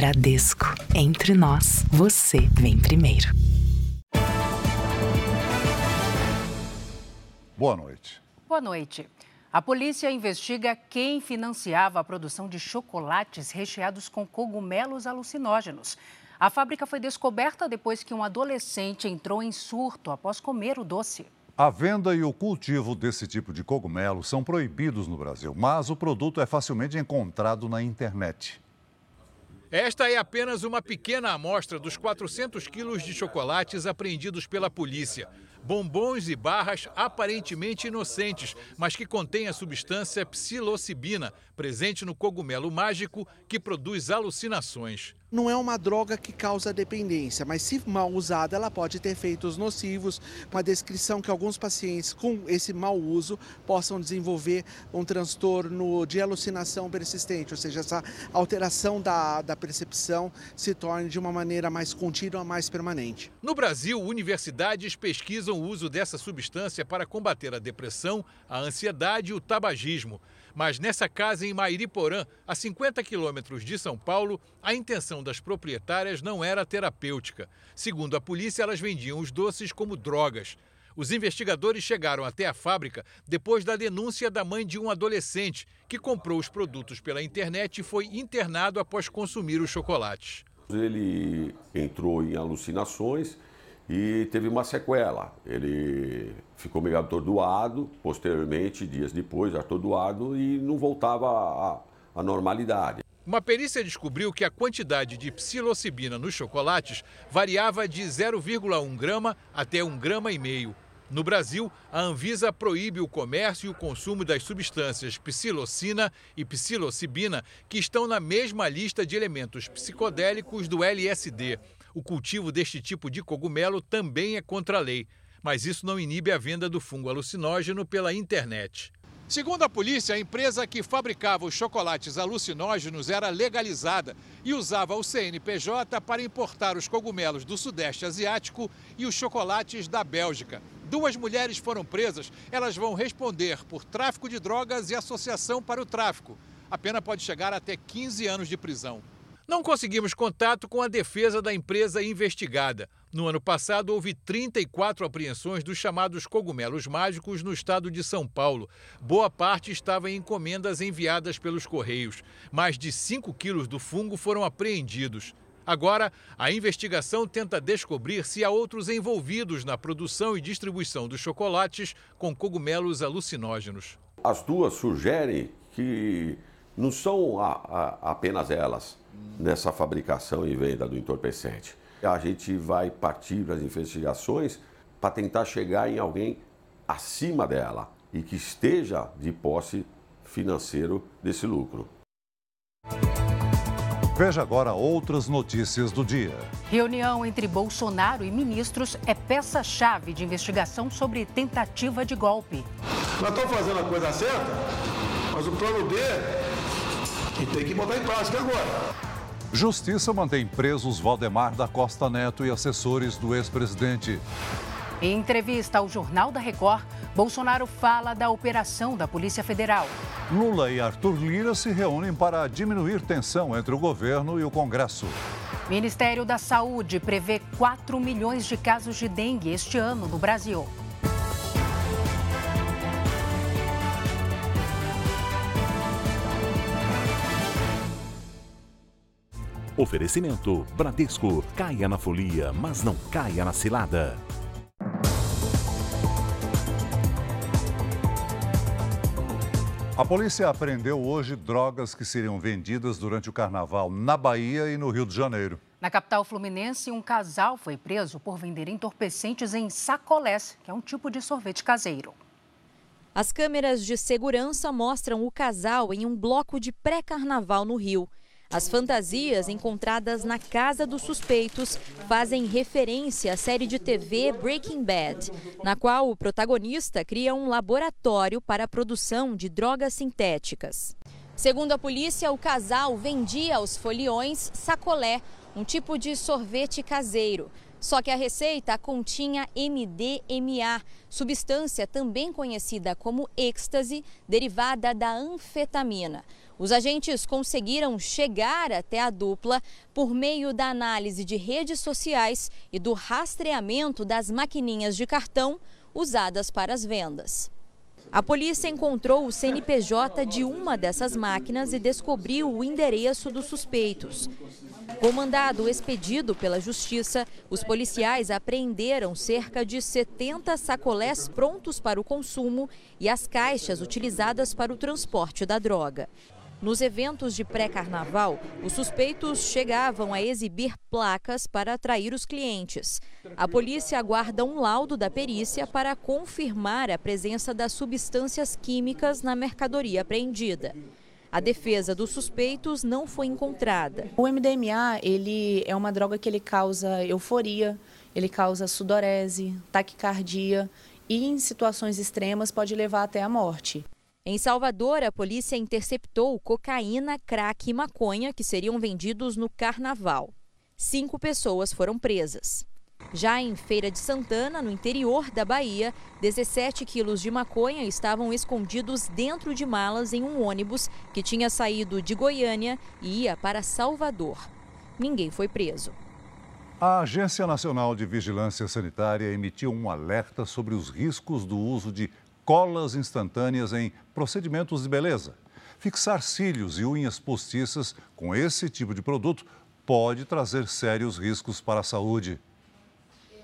Bradesco. Entre nós, você vem primeiro. Boa noite. Boa noite. A polícia investiga quem financiava a produção de chocolates recheados com cogumelos alucinógenos. A fábrica foi descoberta depois que um adolescente entrou em surto após comer o doce. A venda e o cultivo desse tipo de cogumelo são proibidos no Brasil, mas o produto é facilmente encontrado na internet. Esta é apenas uma pequena amostra dos 400 quilos de chocolates apreendidos pela polícia bombons e barras aparentemente inocentes, mas que contêm a substância psilocibina, presente no cogumelo mágico que produz alucinações. Não é uma droga que causa dependência, mas se mal usada, ela pode ter efeitos nocivos, com a descrição que alguns pacientes com esse mau uso possam desenvolver um transtorno de alucinação persistente, ou seja, essa alteração da, da percepção se torne de uma maneira mais contínua, mais permanente. No Brasil, universidades pesquisam o uso dessa substância para combater a depressão, a ansiedade e o tabagismo. Mas nessa casa em Mairiporã, a 50 quilômetros de São Paulo, a intenção das proprietárias não era terapêutica. Segundo a polícia, elas vendiam os doces como drogas. Os investigadores chegaram até a fábrica depois da denúncia da mãe de um adolescente que comprou os produtos pela internet e foi internado após consumir os chocolates. Ele entrou em alucinações e teve uma sequela. Ele ficou meio atordoado, posteriormente, dias depois, atordoado e não voltava à, à normalidade. Uma perícia descobriu que a quantidade de psilocibina nos chocolates variava de 0,1 grama até 1 grama. No Brasil, a Anvisa proíbe o comércio e o consumo das substâncias psilocina e psilocibina, que estão na mesma lista de elementos psicodélicos do LSD. O cultivo deste tipo de cogumelo também é contra a lei, mas isso não inibe a venda do fungo alucinógeno pela internet. Segundo a polícia, a empresa que fabricava os chocolates alucinógenos era legalizada e usava o CNPJ para importar os cogumelos do Sudeste Asiático e os chocolates da Bélgica. Duas mulheres foram presas, elas vão responder por tráfico de drogas e associação para o tráfico. A pena pode chegar até 15 anos de prisão. Não conseguimos contato com a defesa da empresa investigada. No ano passado, houve 34 apreensões dos chamados cogumelos mágicos no estado de São Paulo. Boa parte estava em encomendas enviadas pelos Correios. Mais de 5 quilos do fungo foram apreendidos. Agora, a investigação tenta descobrir se há outros envolvidos na produção e distribuição dos chocolates com cogumelos alucinógenos. As duas sugerem que não são a, a, apenas elas nessa fabricação e venda do entorpecente. A gente vai partir para as investigações para tentar chegar em alguém acima dela e que esteja de posse financeiro desse lucro. Veja agora outras notícias do dia. Reunião entre Bolsonaro e ministros é peça-chave de investigação sobre tentativa de golpe. Nós estamos fazendo a coisa certa, mas o plano B e tem que botar em prática agora. Justiça mantém presos Valdemar da Costa Neto e assessores do ex-presidente. Em entrevista ao Jornal da Record, Bolsonaro fala da operação da Polícia Federal. Lula e Arthur Lira se reúnem para diminuir tensão entre o governo e o Congresso. Ministério da Saúde prevê 4 milhões de casos de dengue este ano no Brasil. Oferecimento Bradesco. Caia na folia, mas não caia na cilada. A polícia apreendeu hoje drogas que seriam vendidas durante o carnaval na Bahia e no Rio de Janeiro. Na capital fluminense, um casal foi preso por vender entorpecentes em sacolés, que é um tipo de sorvete caseiro. As câmeras de segurança mostram o casal em um bloco de pré-carnaval no Rio. As fantasias encontradas na casa dos suspeitos fazem referência à série de TV Breaking Bad, na qual o protagonista cria um laboratório para a produção de drogas sintéticas. Segundo a polícia, o casal vendia aos foliões sacolé, um tipo de sorvete caseiro. Só que a receita continha MDMA, substância também conhecida como êxtase, derivada da anfetamina. Os agentes conseguiram chegar até a dupla por meio da análise de redes sociais e do rastreamento das maquininhas de cartão usadas para as vendas. A polícia encontrou o CNPJ de uma dessas máquinas e descobriu o endereço dos suspeitos. Com mandado expedido pela Justiça, os policiais apreenderam cerca de 70 sacolés prontos para o consumo e as caixas utilizadas para o transporte da droga. Nos eventos de pré-carnaval, os suspeitos chegavam a exibir placas para atrair os clientes. A polícia aguarda um laudo da perícia para confirmar a presença das substâncias químicas na mercadoria apreendida. A defesa dos suspeitos não foi encontrada. O MDMA ele é uma droga que ele causa euforia, ele causa sudorese, taquicardia e, em situações extremas, pode levar até a morte. Em Salvador, a polícia interceptou cocaína, crack e maconha que seriam vendidos no carnaval. Cinco pessoas foram presas. Já em Feira de Santana, no interior da Bahia, 17 quilos de maconha estavam escondidos dentro de malas em um ônibus que tinha saído de Goiânia e ia para Salvador. Ninguém foi preso. A Agência Nacional de Vigilância Sanitária emitiu um alerta sobre os riscos do uso de colas instantâneas em procedimentos de beleza. Fixar cílios e unhas postiças com esse tipo de produto pode trazer sérios riscos para a saúde.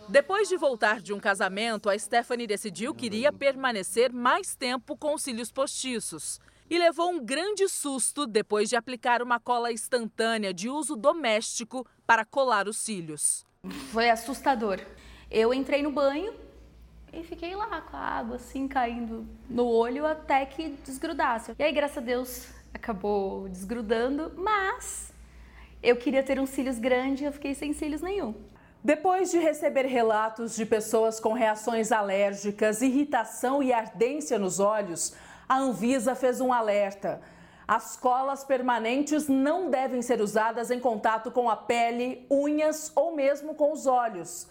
Depois de voltar de um casamento, a Stephanie decidiu que iria permanecer mais tempo com os cílios postiços. E levou um grande susto depois de aplicar uma cola instantânea de uso doméstico para colar os cílios. Foi assustador. Eu entrei no banho, e fiquei lá com a água assim caindo no olho até que desgrudasse. E aí, graças a Deus, acabou desgrudando, mas eu queria ter uns cílios grandes e eu fiquei sem cílios nenhum. Depois de receber relatos de pessoas com reações alérgicas, irritação e ardência nos olhos, a Anvisa fez um alerta. As colas permanentes não devem ser usadas em contato com a pele, unhas ou mesmo com os olhos.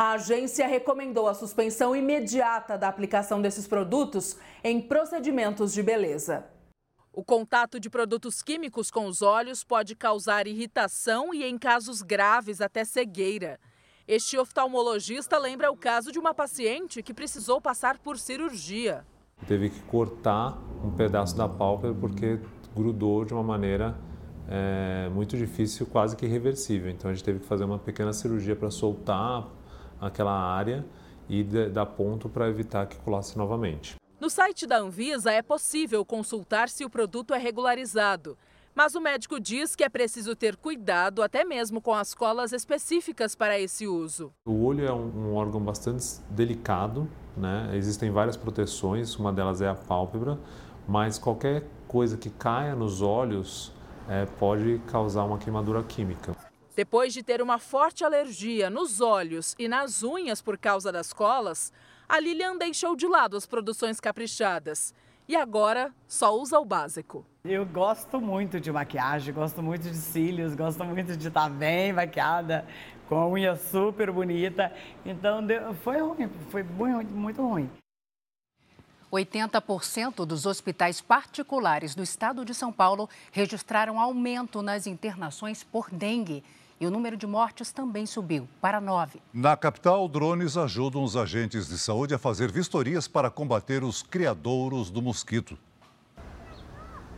A agência recomendou a suspensão imediata da aplicação desses produtos em procedimentos de beleza. O contato de produtos químicos com os olhos pode causar irritação e, em casos graves, até cegueira. Este oftalmologista lembra o caso de uma paciente que precisou passar por cirurgia. Teve que cortar um pedaço da pálpebra porque grudou de uma maneira é, muito difícil, quase que irreversível. Então a gente teve que fazer uma pequena cirurgia para soltar aquela área e dar ponto para evitar que colasse novamente. No site da Anvisa é possível consultar se o produto é regularizado. Mas o médico diz que é preciso ter cuidado até mesmo com as colas específicas para esse uso. O olho é um, um órgão bastante delicado, né? existem várias proteções, uma delas é a pálpebra, mas qualquer coisa que caia nos olhos é, pode causar uma queimadura química. Depois de ter uma forte alergia nos olhos e nas unhas por causa das colas, a Lilian deixou de lado as produções caprichadas e agora só usa o básico. Eu gosto muito de maquiagem, gosto muito de cílios, gosto muito de estar bem maquiada, com a unha super bonita. Então foi ruim, foi muito ruim. 80% dos hospitais particulares do estado de São Paulo registraram aumento nas internações por dengue. E o número de mortes também subiu para nove. Na capital, drones ajudam os agentes de saúde a fazer vistorias para combater os criadouros do mosquito.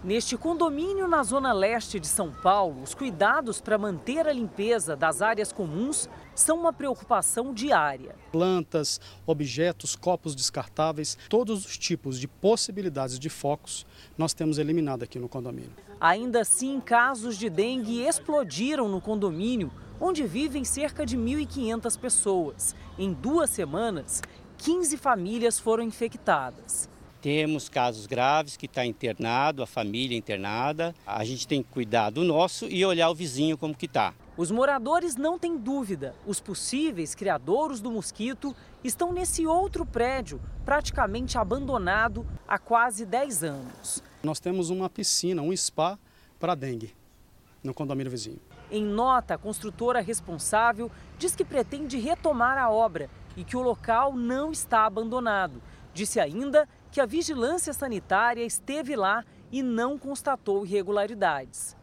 Neste condomínio na zona leste de São Paulo, os cuidados para manter a limpeza das áreas comuns são uma preocupação diária. Plantas, objetos, copos descartáveis, todos os tipos de possibilidades de focos nós temos eliminado aqui no condomínio. Ainda assim, casos de dengue explodiram no condomínio, onde vivem cerca de 1.500 pessoas. Em duas semanas, 15 famílias foram infectadas. Temos casos graves que está internado, a família internada. A gente tem que cuidar do nosso e olhar o vizinho como que está. Os moradores não têm dúvida. Os possíveis criadouros do mosquito estão nesse outro prédio, praticamente abandonado há quase 10 anos. Nós temos uma piscina, um spa para dengue no condomínio vizinho. Em nota, a construtora responsável diz que pretende retomar a obra e que o local não está abandonado. Disse ainda que a vigilância sanitária esteve lá e não constatou irregularidades.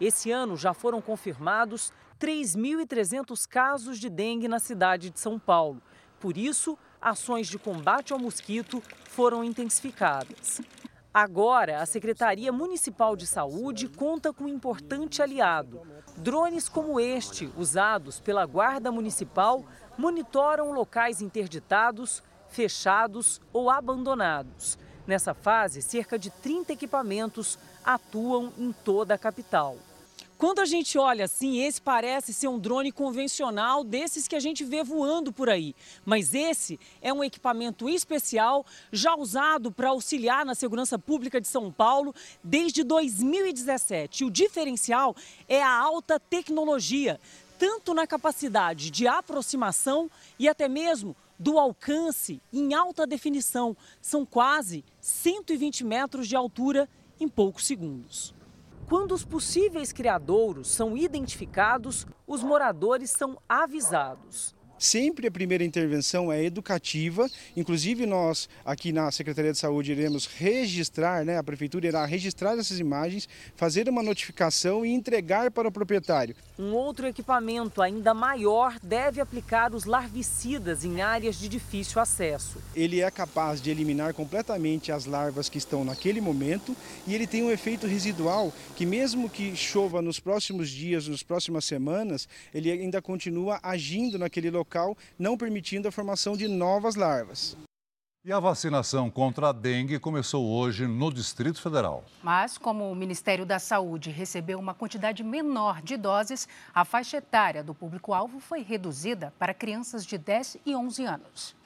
Esse ano já foram confirmados 3.300 casos de dengue na cidade de São Paulo. Por isso, ações de combate ao mosquito foram intensificadas. Agora, a Secretaria Municipal de Saúde conta com um importante aliado. Drones como este, usados pela Guarda Municipal, monitoram locais interditados, fechados ou abandonados. Nessa fase, cerca de 30 equipamentos atuam em toda a capital. Quando a gente olha assim, esse parece ser um drone convencional desses que a gente vê voando por aí. Mas esse é um equipamento especial já usado para auxiliar na segurança pública de São Paulo desde 2017. O diferencial é a alta tecnologia, tanto na capacidade de aproximação e até mesmo do alcance em alta definição. São quase 120 metros de altura em poucos segundos. Quando os possíveis criadouros são identificados, os moradores são avisados. Sempre a primeira intervenção é educativa, inclusive nós aqui na Secretaria de Saúde iremos registrar, né, a Prefeitura irá registrar essas imagens, fazer uma notificação e entregar para o proprietário. Um outro equipamento ainda maior deve aplicar os larvicidas em áreas de difícil acesso. Ele é capaz de eliminar completamente as larvas que estão naquele momento e ele tem um efeito residual que mesmo que chova nos próximos dias, nas próximas semanas, ele ainda continua agindo naquele local local, não permitindo a formação de novas larvas. E a vacinação contra a dengue começou hoje no Distrito Federal. Mas, como o Ministério da Saúde recebeu uma quantidade menor de doses, a faixa etária do público-alvo foi reduzida para crianças de 10 e 11 anos.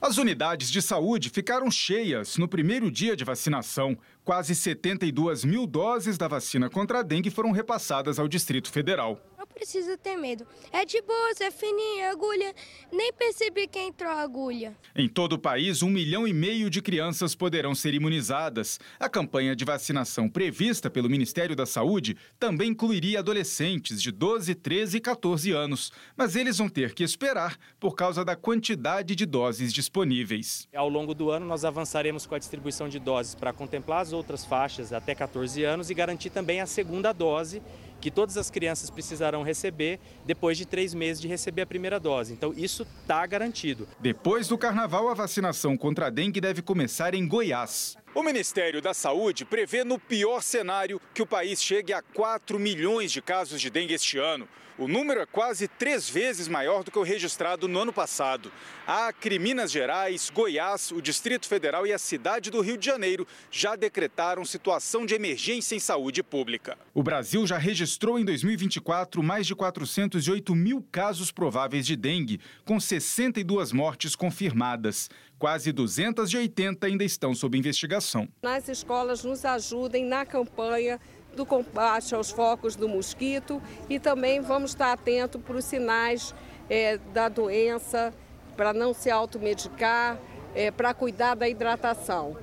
As unidades de saúde ficaram cheias no primeiro dia de vacinação. Quase 72 mil doses da vacina contra a dengue foram repassadas ao Distrito Federal precisa ter medo. É de boa, é fininha, agulha. Nem percebi que entrou a agulha. Em todo o país, um milhão e meio de crianças poderão ser imunizadas. A campanha de vacinação prevista pelo Ministério da Saúde também incluiria adolescentes de 12, 13 e 14 anos. Mas eles vão ter que esperar por causa da quantidade de doses disponíveis. Ao longo do ano, nós avançaremos com a distribuição de doses para contemplar as outras faixas até 14 anos e garantir também a segunda dose que todas as crianças precisarão receber depois de três meses de receber a primeira dose. Então, isso está garantido. Depois do carnaval, a vacinação contra a dengue deve começar em Goiás. O Ministério da Saúde prevê, no pior cenário, que o país chegue a 4 milhões de casos de dengue este ano. O número é quase três vezes maior do que o registrado no ano passado. Acre, Minas Gerais, Goiás, o Distrito Federal e a cidade do Rio de Janeiro já decretaram situação de emergência em saúde pública. O Brasil já registrou em 2024 mais de 408 mil casos prováveis de dengue, com 62 mortes confirmadas. Quase 280 ainda estão sob investigação. Nas escolas nos ajudem na campanha do combate aos focos do mosquito e também vamos estar atentos para os sinais é, da doença, para não se automedicar, é, para cuidar da hidratação.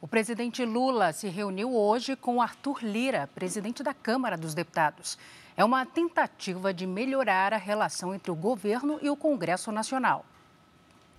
O presidente Lula se reuniu hoje com Arthur Lira, presidente da Câmara dos Deputados. É uma tentativa de melhorar a relação entre o governo e o Congresso Nacional.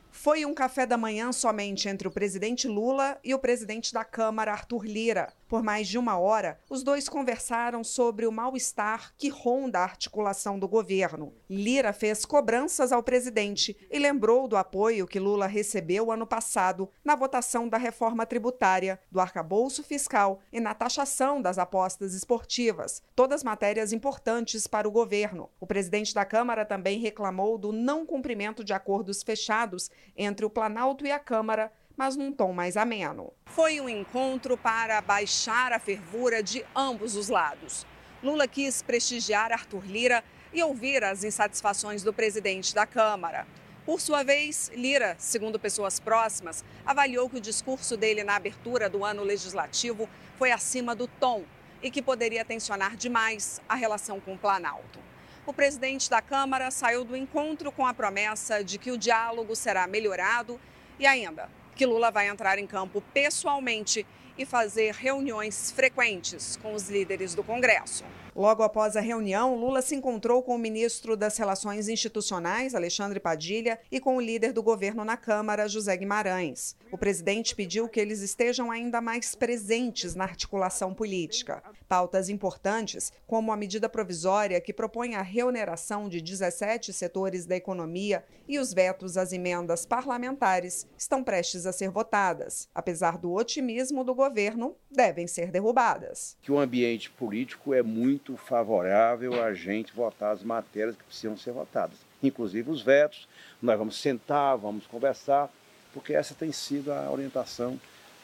Foi um café da manhã somente entre o presidente Lula e o presidente da Câmara, Arthur Lira. Por mais de uma hora, os dois conversaram sobre o mal-estar que ronda a articulação do governo. Lira fez cobranças ao presidente e lembrou do apoio que Lula recebeu ano passado na votação da reforma tributária, do arcabouço fiscal e na taxação das apostas esportivas, todas matérias importantes para o governo. O presidente da Câmara também reclamou do não cumprimento de acordos fechados entre o Planalto e a Câmara mas num tom mais ameno. Foi um encontro para baixar a fervura de ambos os lados. Lula quis prestigiar Arthur Lira e ouvir as insatisfações do presidente da Câmara. Por sua vez, Lira, segundo pessoas próximas, avaliou que o discurso dele na abertura do ano legislativo foi acima do tom e que poderia tensionar demais a relação com o Planalto. O presidente da Câmara saiu do encontro com a promessa de que o diálogo será melhorado e ainda que Lula vai entrar em campo pessoalmente e fazer reuniões frequentes com os líderes do Congresso. Logo após a reunião, Lula se encontrou com o ministro das Relações Institucionais, Alexandre Padilha, e com o líder do governo na Câmara, José Guimarães. O presidente pediu que eles estejam ainda mais presentes na articulação política. Pautas importantes, como a medida provisória que propõe a reoneração de 17 setores da economia e os vetos às emendas parlamentares, estão prestes a ser votadas. Apesar do otimismo do governo, devem ser derrubadas. Que o ambiente político é muito favorável a gente votar as matérias que precisam ser votadas, inclusive os vetos. Nós vamos sentar, vamos conversar, porque essa tem sido a orientação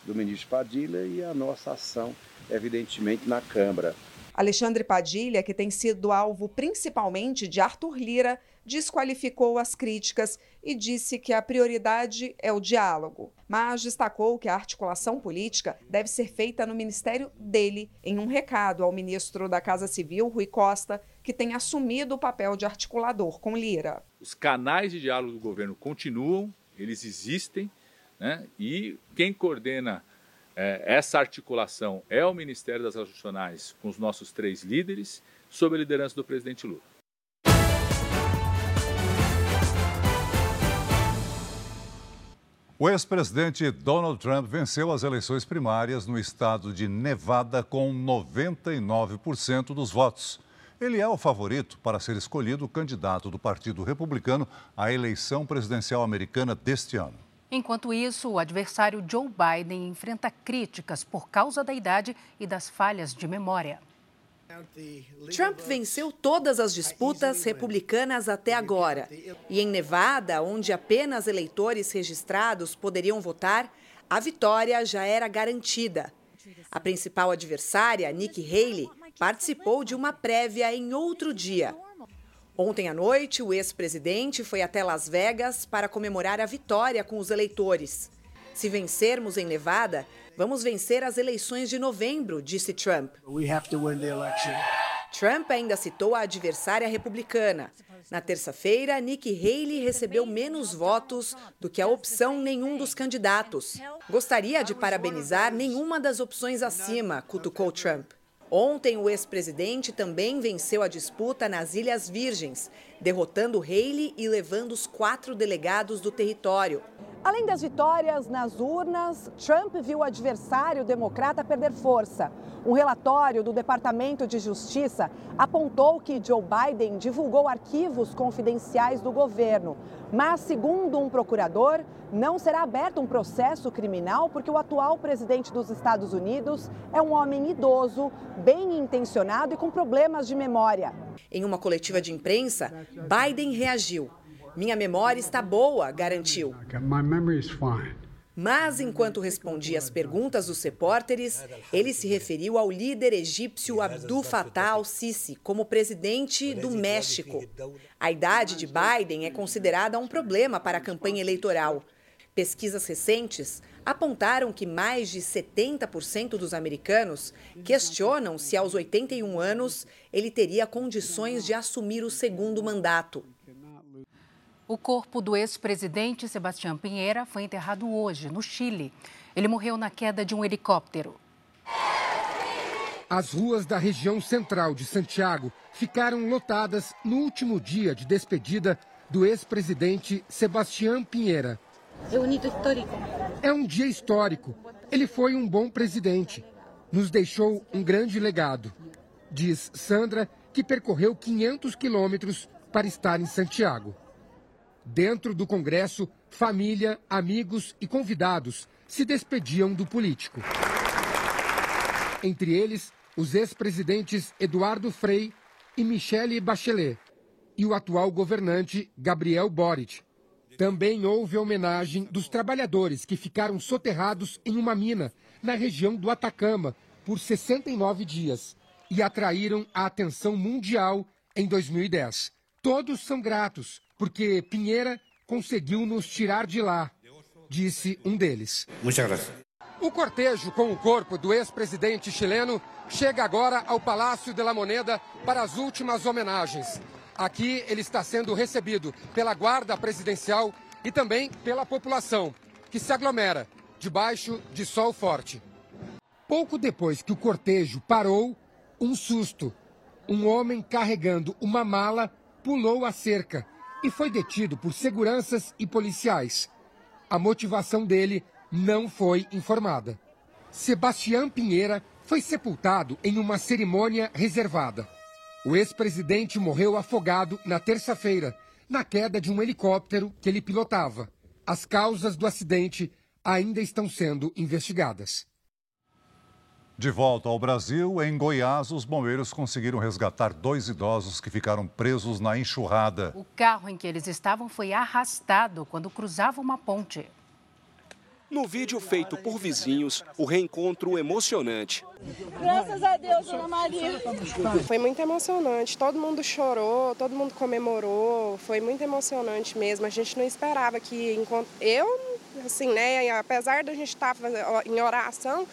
do ministro Padilha e a nossa ação, evidentemente, na Câmara. Alexandre Padilha, que tem sido alvo principalmente de Arthur Lira, desqualificou as críticas e disse que a prioridade é o diálogo, mas destacou que a articulação política deve ser feita no ministério dele, em um recado ao ministro da Casa Civil, Rui Costa, que tem assumido o papel de articulador com Lira. Os canais de diálogo do governo continuam, eles existem, né? e quem coordena é, essa articulação é o Ministério das Relações Institucionais com os nossos três líderes, sob a liderança do presidente Lula. O ex-presidente Donald Trump venceu as eleições primárias no estado de Nevada com 99% dos votos. Ele é o favorito para ser escolhido candidato do Partido Republicano à eleição presidencial americana deste ano. Enquanto isso, o adversário Joe Biden enfrenta críticas por causa da idade e das falhas de memória. Trump venceu todas as disputas republicanas até agora. E em Nevada, onde apenas eleitores registrados poderiam votar, a vitória já era garantida. A principal adversária, Nikki Haley, participou de uma prévia em outro dia. Ontem à noite, o ex-presidente foi até Las Vegas para comemorar a vitória com os eleitores. Se vencermos em Nevada, vamos vencer as eleições de novembro, disse Trump. Trump ainda citou a adversária republicana. Na terça-feira, Nikki Haley recebeu menos votos do que a opção nenhum dos candidatos. Gostaria de parabenizar nenhuma das opções acima, cutucou Trump. Ontem, o ex-presidente também venceu a disputa nas Ilhas Virgens, derrotando Haley e levando os quatro delegados do território. Além das vitórias nas urnas, Trump viu o adversário democrata perder força. Um relatório do Departamento de Justiça apontou que Joe Biden divulgou arquivos confidenciais do governo. Mas, segundo um procurador, não será aberto um processo criminal porque o atual presidente dos Estados Unidos é um homem idoso, bem intencionado e com problemas de memória. Em uma coletiva de imprensa, Biden reagiu. Minha memória está boa, garantiu. Mas, enquanto respondia às perguntas dos repórteres, ele se referiu ao líder egípcio Abdul Fattah al-Sisi como presidente do México. A idade de Biden é considerada um problema para a campanha eleitoral. Pesquisas recentes apontaram que mais de 70% dos americanos questionam se aos 81 anos ele teria condições de assumir o segundo mandato. O corpo do ex-presidente Sebastião Pinheira foi enterrado hoje, no Chile. Ele morreu na queda de um helicóptero. As ruas da região central de Santiago ficaram lotadas no último dia de despedida do ex-presidente Sebastião Pinheira. É um histórico. É um dia histórico. Ele foi um bom presidente. Nos deixou um grande legado. Diz Sandra, que percorreu 500 quilômetros para estar em Santiago. Dentro do Congresso, família, amigos e convidados se despediam do político. Entre eles, os ex-presidentes Eduardo Frei e Michele Bachelet, e o atual governante Gabriel Boric, também houve homenagem dos trabalhadores que ficaram soterrados em uma mina na região do Atacama por 69 dias e atraíram a atenção mundial em 2010. Todos são gratos porque Pinheira conseguiu nos tirar de lá, disse um deles. O cortejo com o corpo do ex-presidente chileno chega agora ao Palácio de la Moneda para as últimas homenagens. Aqui ele está sendo recebido pela Guarda Presidencial e também pela população, que se aglomera debaixo de sol forte. Pouco depois que o cortejo parou, um susto. Um homem carregando uma mala pulou a cerca e foi detido por seguranças e policiais. A motivação dele não foi informada. Sebastião Pinheira foi sepultado em uma cerimônia reservada. O ex-presidente morreu afogado na terça-feira, na queda de um helicóptero que ele pilotava. As causas do acidente ainda estão sendo investigadas. De volta ao Brasil, em Goiás, os bombeiros conseguiram resgatar dois idosos que ficaram presos na enxurrada. O carro em que eles estavam foi arrastado quando cruzava uma ponte. No vídeo feito por vizinhos, o reencontro emocionante. Graças a Deus, Dona Maria. Foi muito emocionante. Todo mundo chorou, todo mundo comemorou. Foi muito emocionante mesmo. A gente não esperava que eu, assim, né, apesar da gente estar em oração,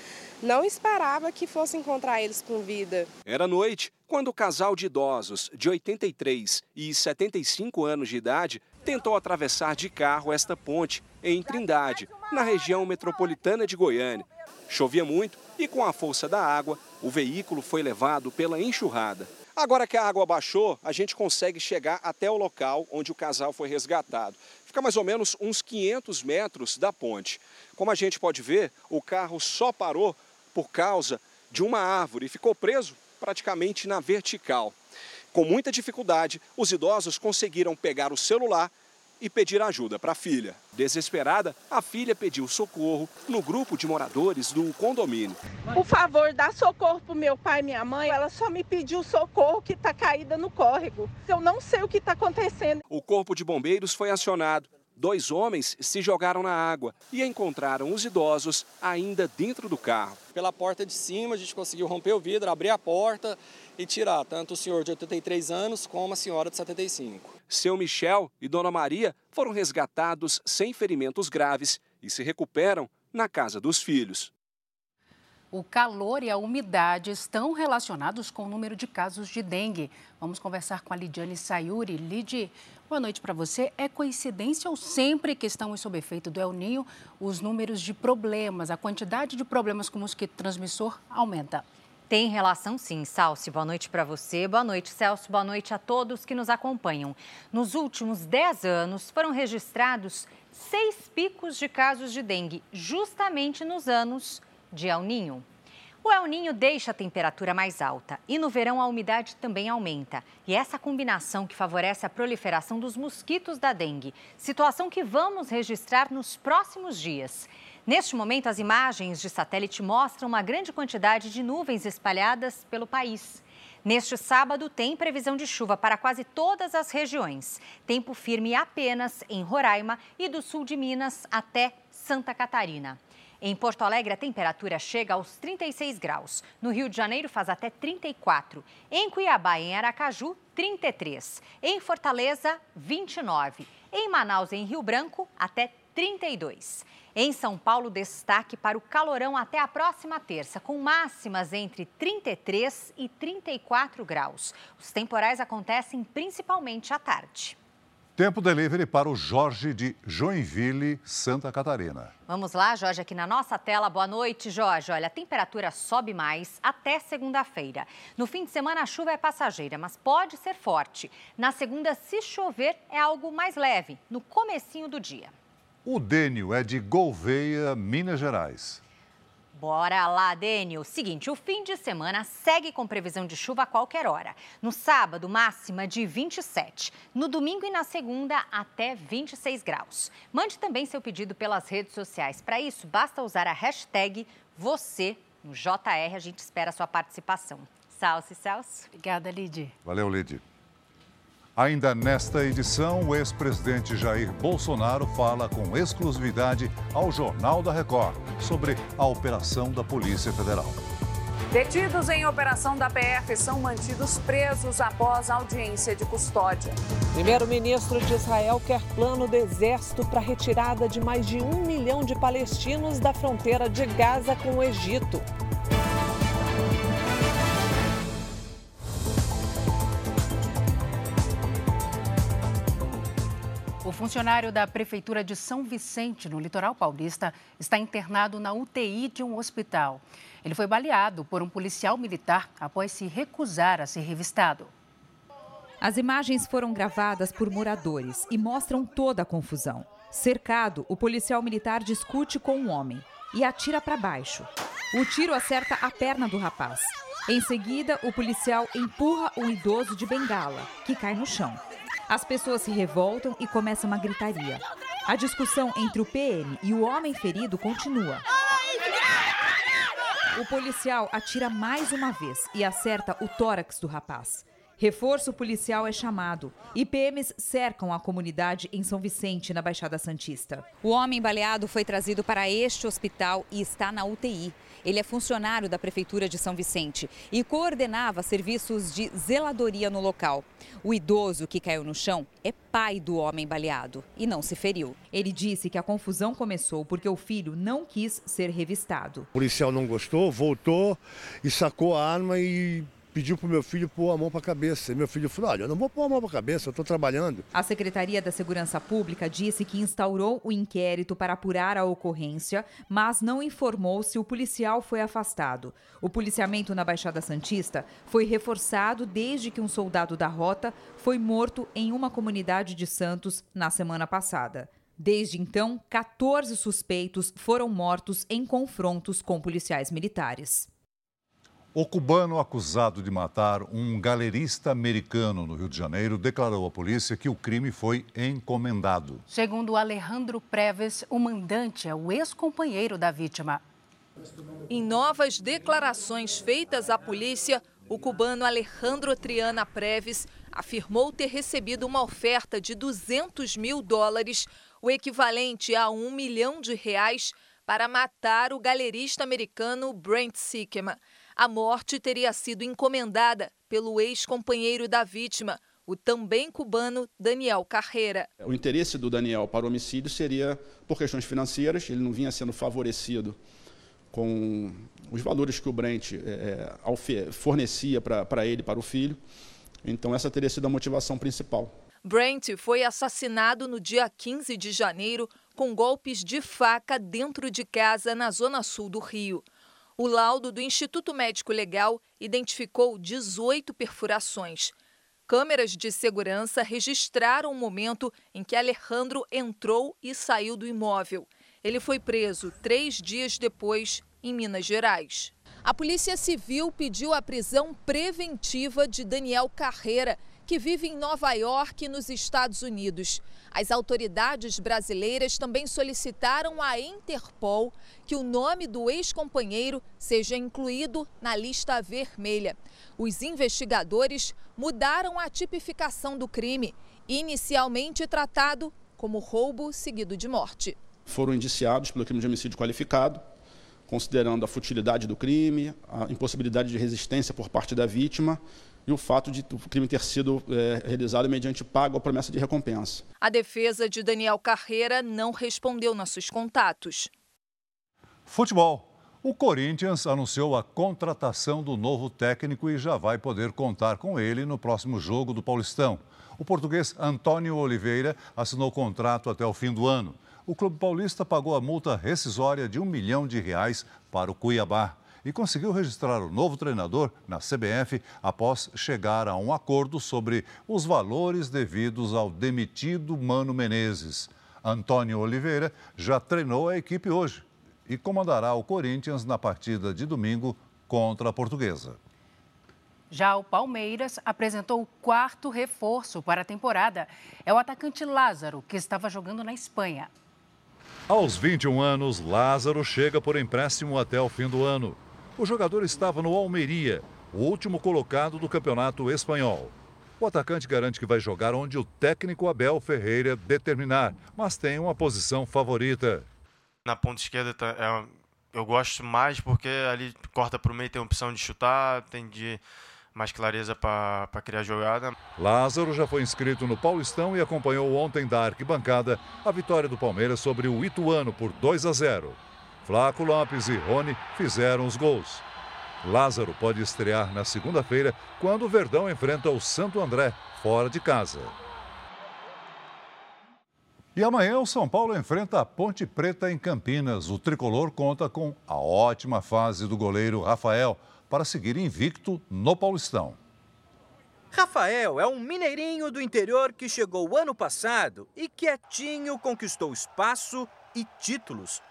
não esperava que fosse encontrar eles com vida. Era noite quando o casal de idosos de 83 e 75 anos de idade tentou atravessar de carro esta ponte em Trindade, na região metropolitana de Goiânia. Chovia muito e, com a força da água, o veículo foi levado pela enxurrada. Agora que a água baixou, a gente consegue chegar até o local onde o casal foi resgatado. Fica mais ou menos uns 500 metros da ponte. Como a gente pode ver, o carro só parou por causa de uma árvore e ficou preso praticamente na vertical. Com muita dificuldade, os idosos conseguiram pegar o celular e pedir ajuda para a filha. Desesperada, a filha pediu socorro no grupo de moradores do condomínio. Por favor, dá socorro para meu pai e minha mãe. Ela só me pediu socorro que está caída no córrego. Eu não sei o que está acontecendo. O corpo de bombeiros foi acionado. Dois homens se jogaram na água e encontraram os idosos ainda dentro do carro. Pela porta de cima, a gente conseguiu romper o vidro, abrir a porta e tirar tanto o senhor de 83 anos como a senhora de 75. Seu Michel e Dona Maria foram resgatados sem ferimentos graves e se recuperam na casa dos filhos. O calor e a umidade estão relacionados com o número de casos de dengue. Vamos conversar com a Lidiane Sayuri. Lid, boa noite para você. É coincidência ou sempre que estamos sob efeito do El Ninho, os números de problemas, a quantidade de problemas com mosquito transmissor aumenta? Tem relação sim, Salsi. Boa noite para você. Boa noite, Celso. Boa noite a todos que nos acompanham. Nos últimos 10 anos, foram registrados seis picos de casos de dengue, justamente nos anos de El Ninho. O El Ninho deixa a temperatura mais alta e no verão a umidade também aumenta. E essa combinação que favorece a proliferação dos mosquitos da dengue, situação que vamos registrar nos próximos dias. Neste momento, as imagens de satélite mostram uma grande quantidade de nuvens espalhadas pelo país. Neste sábado, tem previsão de chuva para quase todas as regiões. Tempo firme apenas em Roraima e do sul de Minas até Santa Catarina. Em Porto Alegre, a temperatura chega aos 36 graus. No Rio de Janeiro, faz até 34. Em Cuiabá e em Aracaju, 33. Em Fortaleza, 29. Em Manaus e em Rio Branco, até 32. Em São Paulo, destaque para o calorão até a próxima terça, com máximas entre 33 e 34 graus. Os temporais acontecem principalmente à tarde. Tempo delivery para o Jorge de Joinville, Santa Catarina. Vamos lá, Jorge, aqui na nossa tela. Boa noite, Jorge. Olha, a temperatura sobe mais até segunda-feira. No fim de semana, a chuva é passageira, mas pode ser forte. Na segunda, se chover, é algo mais leve, no comecinho do dia. O Dênio é de Gouveia, Minas Gerais. Bora lá, Dênio. Seguinte, o fim de semana segue com previsão de chuva a qualquer hora. No sábado, máxima de 27. No domingo e na segunda, até 26 graus. Mande também seu pedido pelas redes sociais. Para isso, basta usar a hashtag você no JR. A gente espera a sua participação. Salve, Celso. Obrigada, Lid. Valeu, Lid. Ainda nesta edição, o ex-presidente Jair Bolsonaro fala com exclusividade ao Jornal da Record sobre a operação da Polícia Federal. Detidos em operação da PF são mantidos presos após audiência de custódia. Primeiro-ministro de Israel quer plano do exército para retirada de mais de um milhão de palestinos da fronteira de Gaza com o Egito. Funcionário da Prefeitura de São Vicente, no litoral paulista, está internado na UTI de um hospital. Ele foi baleado por um policial militar após se recusar a ser revistado. As imagens foram gravadas por moradores e mostram toda a confusão. Cercado, o policial militar discute com um homem e atira para baixo. O tiro acerta a perna do rapaz. Em seguida, o policial empurra um idoso de bengala, que cai no chão. As pessoas se revoltam e começa uma gritaria. A discussão entre o PM e o homem ferido continua. O policial atira mais uma vez e acerta o tórax do rapaz. Reforço policial é chamado e PMs cercam a comunidade em São Vicente, na Baixada Santista. O homem baleado foi trazido para este hospital e está na UTI. Ele é funcionário da Prefeitura de São Vicente e coordenava serviços de zeladoria no local. O idoso que caiu no chão é pai do homem baleado e não se feriu. Ele disse que a confusão começou porque o filho não quis ser revistado. O policial não gostou, voltou e sacou a arma e pediu para o meu filho pôr a mão para a cabeça. E meu filho falou: Olha, eu não vou pôr a mão para a cabeça, eu estou trabalhando. A Secretaria da Segurança Pública disse que instaurou o inquérito para apurar a ocorrência, mas não informou se o policial foi afastado. O policiamento na Baixada Santista foi reforçado desde que um soldado da rota foi morto em uma comunidade de Santos na semana passada. Desde então, 14 suspeitos foram mortos em confrontos com policiais militares. O cubano acusado de matar um galerista americano no Rio de Janeiro declarou à polícia que o crime foi encomendado. Segundo Alejandro Preves, o mandante é o ex-companheiro da vítima. Em novas declarações feitas à polícia, o cubano Alejandro Triana Preves afirmou ter recebido uma oferta de 200 mil dólares, o equivalente a um milhão de reais, para matar o galerista americano Brent Sickema. A morte teria sido encomendada pelo ex-companheiro da vítima, o também cubano Daniel Carreira. O interesse do Daniel para o homicídio seria por questões financeiras, ele não vinha sendo favorecido com os valores que o Brent é, fornecia para ele, para o filho. Então, essa teria sido a motivação principal. Brent foi assassinado no dia 15 de janeiro com golpes de faca dentro de casa na zona sul do Rio. O laudo do Instituto Médico Legal identificou 18 perfurações. Câmeras de segurança registraram o momento em que Alejandro entrou e saiu do imóvel. Ele foi preso três dias depois, em Minas Gerais. A Polícia Civil pediu a prisão preventiva de Daniel Carreira, que vive em Nova York, nos Estados Unidos. As autoridades brasileiras também solicitaram à Interpol que o nome do ex-companheiro seja incluído na lista vermelha. Os investigadores mudaram a tipificação do crime, inicialmente tratado como roubo seguido de morte. Foram indiciados pelo crime de homicídio qualificado, considerando a futilidade do crime, a impossibilidade de resistência por parte da vítima e o fato de o crime ter sido é, realizado mediante pago ou promessa de recompensa. A defesa de Daniel Carreira não respondeu nossos contatos. Futebol. O Corinthians anunciou a contratação do novo técnico e já vai poder contar com ele no próximo jogo do Paulistão. O português Antônio Oliveira assinou contrato até o fim do ano. O Clube Paulista pagou a multa rescisória de um milhão de reais para o Cuiabá e conseguiu registrar o novo treinador na CBF após chegar a um acordo sobre os valores devidos ao demitido Mano Menezes. Antônio Oliveira já treinou a equipe hoje e comandará o Corinthians na partida de domingo contra a Portuguesa. Já o Palmeiras apresentou o quarto reforço para a temporada. É o atacante Lázaro, que estava jogando na Espanha. Aos 21 anos, Lázaro chega por empréstimo até o fim do ano. O jogador estava no Almeria, o último colocado do campeonato espanhol. O atacante garante que vai jogar onde o técnico Abel Ferreira determinar, mas tem uma posição favorita. Na ponta esquerda tá, é, eu gosto mais porque ali corta para o meio, tem a opção de chutar, tem de mais clareza para criar jogada. Lázaro já foi inscrito no Paulistão e acompanhou ontem da arquibancada a vitória do Palmeiras sobre o Ituano por 2 a 0. Flaco Lopes e Rony fizeram os gols. Lázaro pode estrear na segunda-feira, quando o Verdão enfrenta o Santo André, fora de casa. E amanhã o São Paulo enfrenta a Ponte Preta em Campinas. O tricolor conta com a ótima fase do goleiro Rafael para seguir invicto no Paulistão. Rafael é um mineirinho do interior que chegou ano passado e quietinho conquistou espaço e títulos.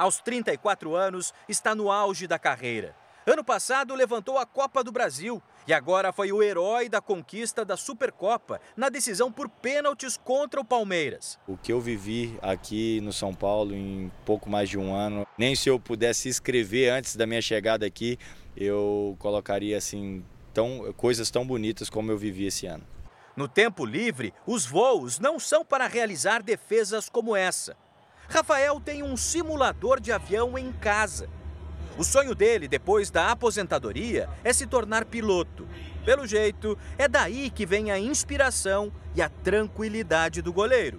Aos 34 anos, está no auge da carreira. Ano passado levantou a Copa do Brasil e agora foi o herói da conquista da Supercopa na decisão por pênaltis contra o Palmeiras. O que eu vivi aqui no São Paulo em pouco mais de um ano, nem se eu pudesse escrever antes da minha chegada aqui, eu colocaria assim tão, coisas tão bonitas como eu vivi esse ano. No tempo livre, os voos não são para realizar defesas como essa. Rafael tem um simulador de avião em casa o sonho dele, depois da aposentadoria, é se tornar piloto. Pelo jeito, é daí que vem a inspiração e a tranquilidade do goleiro.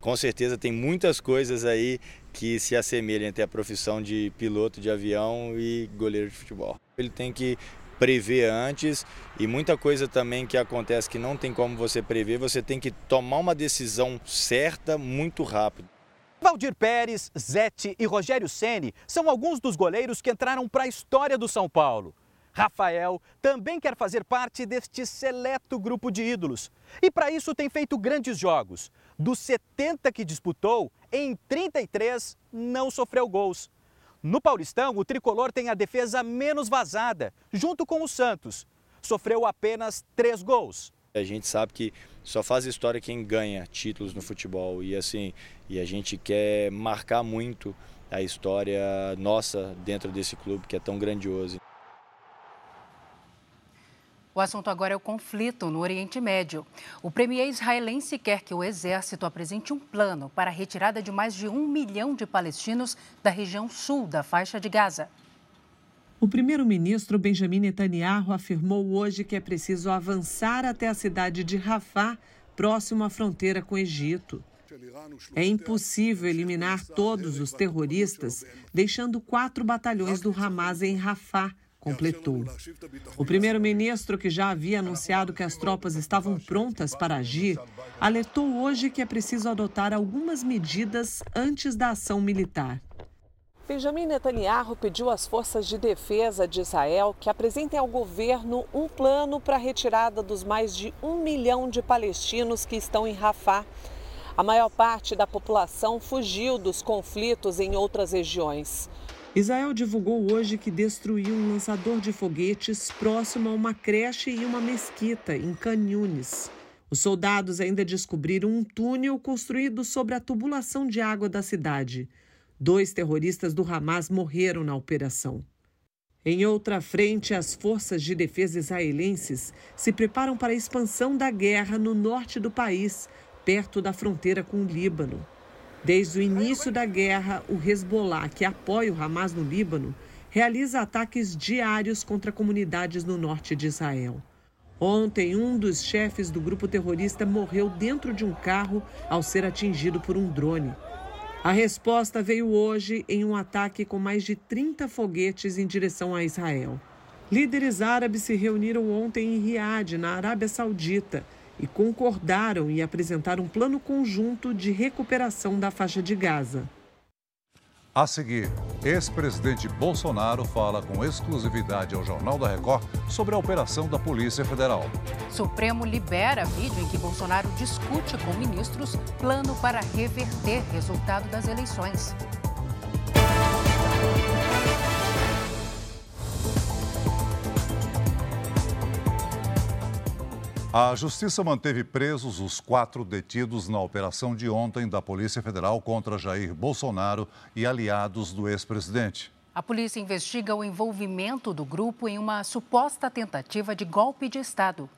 Com certeza tem muitas coisas aí que se assemelham entre a profissão de piloto de avião e goleiro de futebol. Ele tem que prever antes e muita coisa também que acontece que não tem como você prever, você tem que tomar uma decisão certa muito rápido. Valdir Pérez, Zete e Rogério Ceni são alguns dos goleiros que entraram para a história do São Paulo. Rafael também quer fazer parte deste seleto grupo de ídolos. E para isso tem feito grandes jogos. Dos 70 que disputou, em 33 não sofreu gols. No Paulistão, o tricolor tem a defesa menos vazada, junto com o Santos. Sofreu apenas três gols. A gente sabe que só faz história quem ganha títulos no futebol e assim, e a gente quer marcar muito a história nossa dentro desse clube que é tão grandioso. O assunto agora é o conflito no Oriente Médio. O premier israelense quer que o exército apresente um plano para a retirada de mais de um milhão de palestinos da região sul da faixa de Gaza. O primeiro-ministro Benjamin Netanyahu afirmou hoje que é preciso avançar até a cidade de Rafah, próximo à fronteira com o Egito. É impossível eliminar todos os terroristas, deixando quatro batalhões do Hamas em Rafah, completou. O primeiro-ministro, que já havia anunciado que as tropas estavam prontas para agir, alertou hoje que é preciso adotar algumas medidas antes da ação militar. Benjamin Netanyahu pediu às forças de defesa de Israel que apresentem ao governo um plano para a retirada dos mais de um milhão de palestinos que estão em Rafah. A maior parte da população fugiu dos conflitos em outras regiões. Israel divulgou hoje que destruiu um lançador de foguetes próximo a uma creche e uma mesquita em Canyunes. Os soldados ainda descobriram um túnel construído sobre a tubulação de água da cidade. Dois terroristas do Hamas morreram na operação. Em outra frente, as forças de defesa israelenses se preparam para a expansão da guerra no norte do país, perto da fronteira com o Líbano. Desde o início da guerra, o Hezbollah, que apoia o Hamas no Líbano, realiza ataques diários contra comunidades no norte de Israel. Ontem, um dos chefes do grupo terrorista morreu dentro de um carro ao ser atingido por um drone. A resposta veio hoje em um ataque com mais de 30 foguetes em direção a Israel. Líderes árabes se reuniram ontem em Riad, na Arábia Saudita, e concordaram em apresentar um plano conjunto de recuperação da faixa de Gaza. A seguir, ex-presidente Bolsonaro fala com exclusividade ao Jornal da Record sobre a operação da Polícia Federal. Supremo libera vídeo em que Bolsonaro discute com ministros plano para reverter resultado das eleições. A Justiça manteve presos os quatro detidos na operação de ontem da Polícia Federal contra Jair Bolsonaro e aliados do ex-presidente. A polícia investiga o envolvimento do grupo em uma suposta tentativa de golpe de Estado.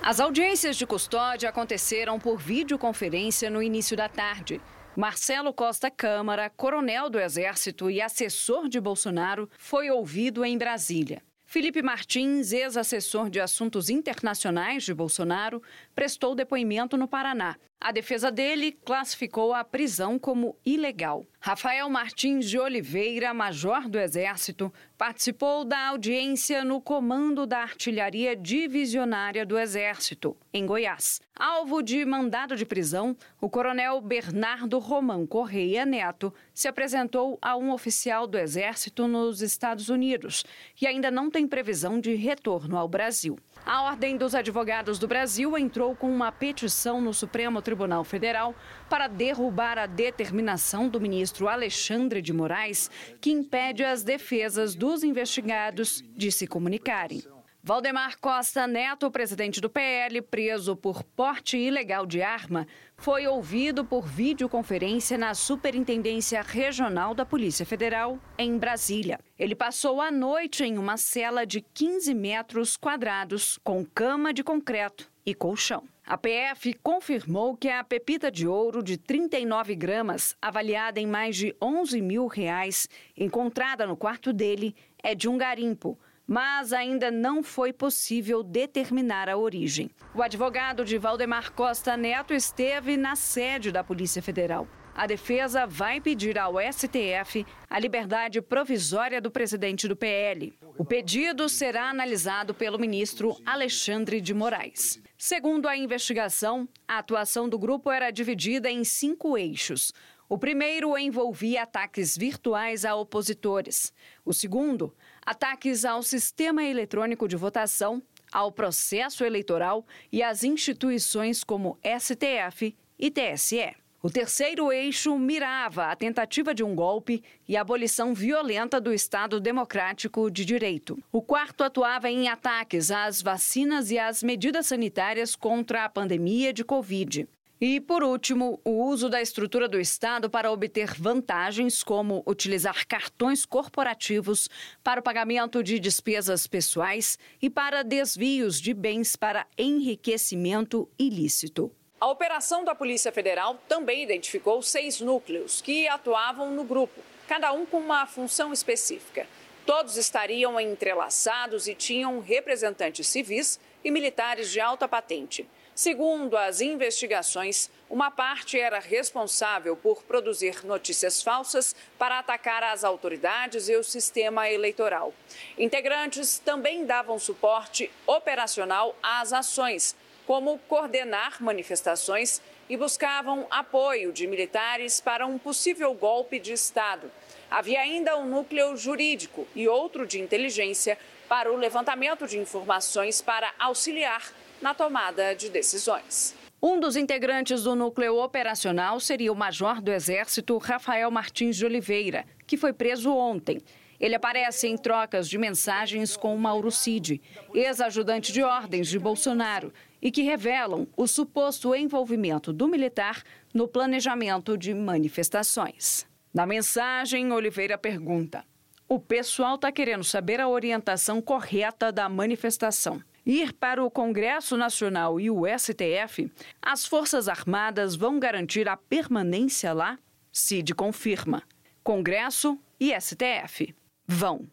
As audiências de custódia aconteceram por videoconferência no início da tarde. Marcelo Costa Câmara, coronel do Exército e assessor de Bolsonaro, foi ouvido em Brasília. Felipe Martins, ex-assessor de assuntos internacionais de Bolsonaro, prestou depoimento no Paraná. A defesa dele classificou a prisão como ilegal. Rafael Martins de Oliveira, major do Exército, participou da audiência no comando da Artilharia Divisionária do Exército, em Goiás. Alvo de mandado de prisão, o coronel Bernardo Romão Correia Neto se apresentou a um oficial do Exército nos Estados Unidos e ainda não tem previsão de retorno ao Brasil. A Ordem dos Advogados do Brasil entrou com uma petição no Supremo Tribunal Federal para derrubar a determinação do ministro Alexandre de Moraes, que impede as defesas dos investigados de se comunicarem. Valdemar Costa Neto, presidente do PL, preso por porte ilegal de arma, foi ouvido por videoconferência na Superintendência Regional da Polícia Federal, em Brasília. Ele passou a noite em uma cela de 15 metros quadrados, com cama de concreto e colchão. A PF confirmou que a pepita de ouro de 39 gramas, avaliada em mais de 11 mil reais, encontrada no quarto dele, é de um garimpo mas ainda não foi possível determinar a origem. O advogado de Valdemar Costa Neto esteve na sede da Polícia Federal. A defesa vai pedir ao STF a liberdade provisória do presidente do PL. O pedido será analisado pelo ministro Alexandre de Moraes. Segundo a investigação, a atuação do grupo era dividida em cinco eixos. O primeiro envolvia ataques virtuais a opositores. O segundo, ataques ao sistema eletrônico de votação, ao processo eleitoral e às instituições como STF e TSE. O terceiro eixo mirava a tentativa de um golpe e a abolição violenta do Estado Democrático de Direito. O quarto atuava em ataques às vacinas e às medidas sanitárias contra a pandemia de Covid. E, por último, o uso da estrutura do Estado para obter vantagens, como utilizar cartões corporativos para o pagamento de despesas pessoais e para desvios de bens para enriquecimento ilícito. A operação da Polícia Federal também identificou seis núcleos que atuavam no grupo, cada um com uma função específica. Todos estariam entrelaçados e tinham representantes civis e militares de alta patente. Segundo as investigações, uma parte era responsável por produzir notícias falsas para atacar as autoridades e o sistema eleitoral. Integrantes também davam suporte operacional às ações, como coordenar manifestações e buscavam apoio de militares para um possível golpe de Estado. Havia ainda um núcleo jurídico e outro de inteligência para o levantamento de informações para auxiliar na tomada de decisões. Um dos integrantes do núcleo operacional seria o major do Exército Rafael Martins de Oliveira, que foi preso ontem. Ele aparece em trocas de mensagens com Mauro Cid, ex-ajudante de ordens de Bolsonaro, e que revelam o suposto envolvimento do militar no planejamento de manifestações. Na mensagem, Oliveira pergunta: O pessoal está querendo saber a orientação correta da manifestação ir para o Congresso Nacional e o STF, as Forças Armadas vão garantir a permanência lá? Cid confirma. Congresso e STF vão.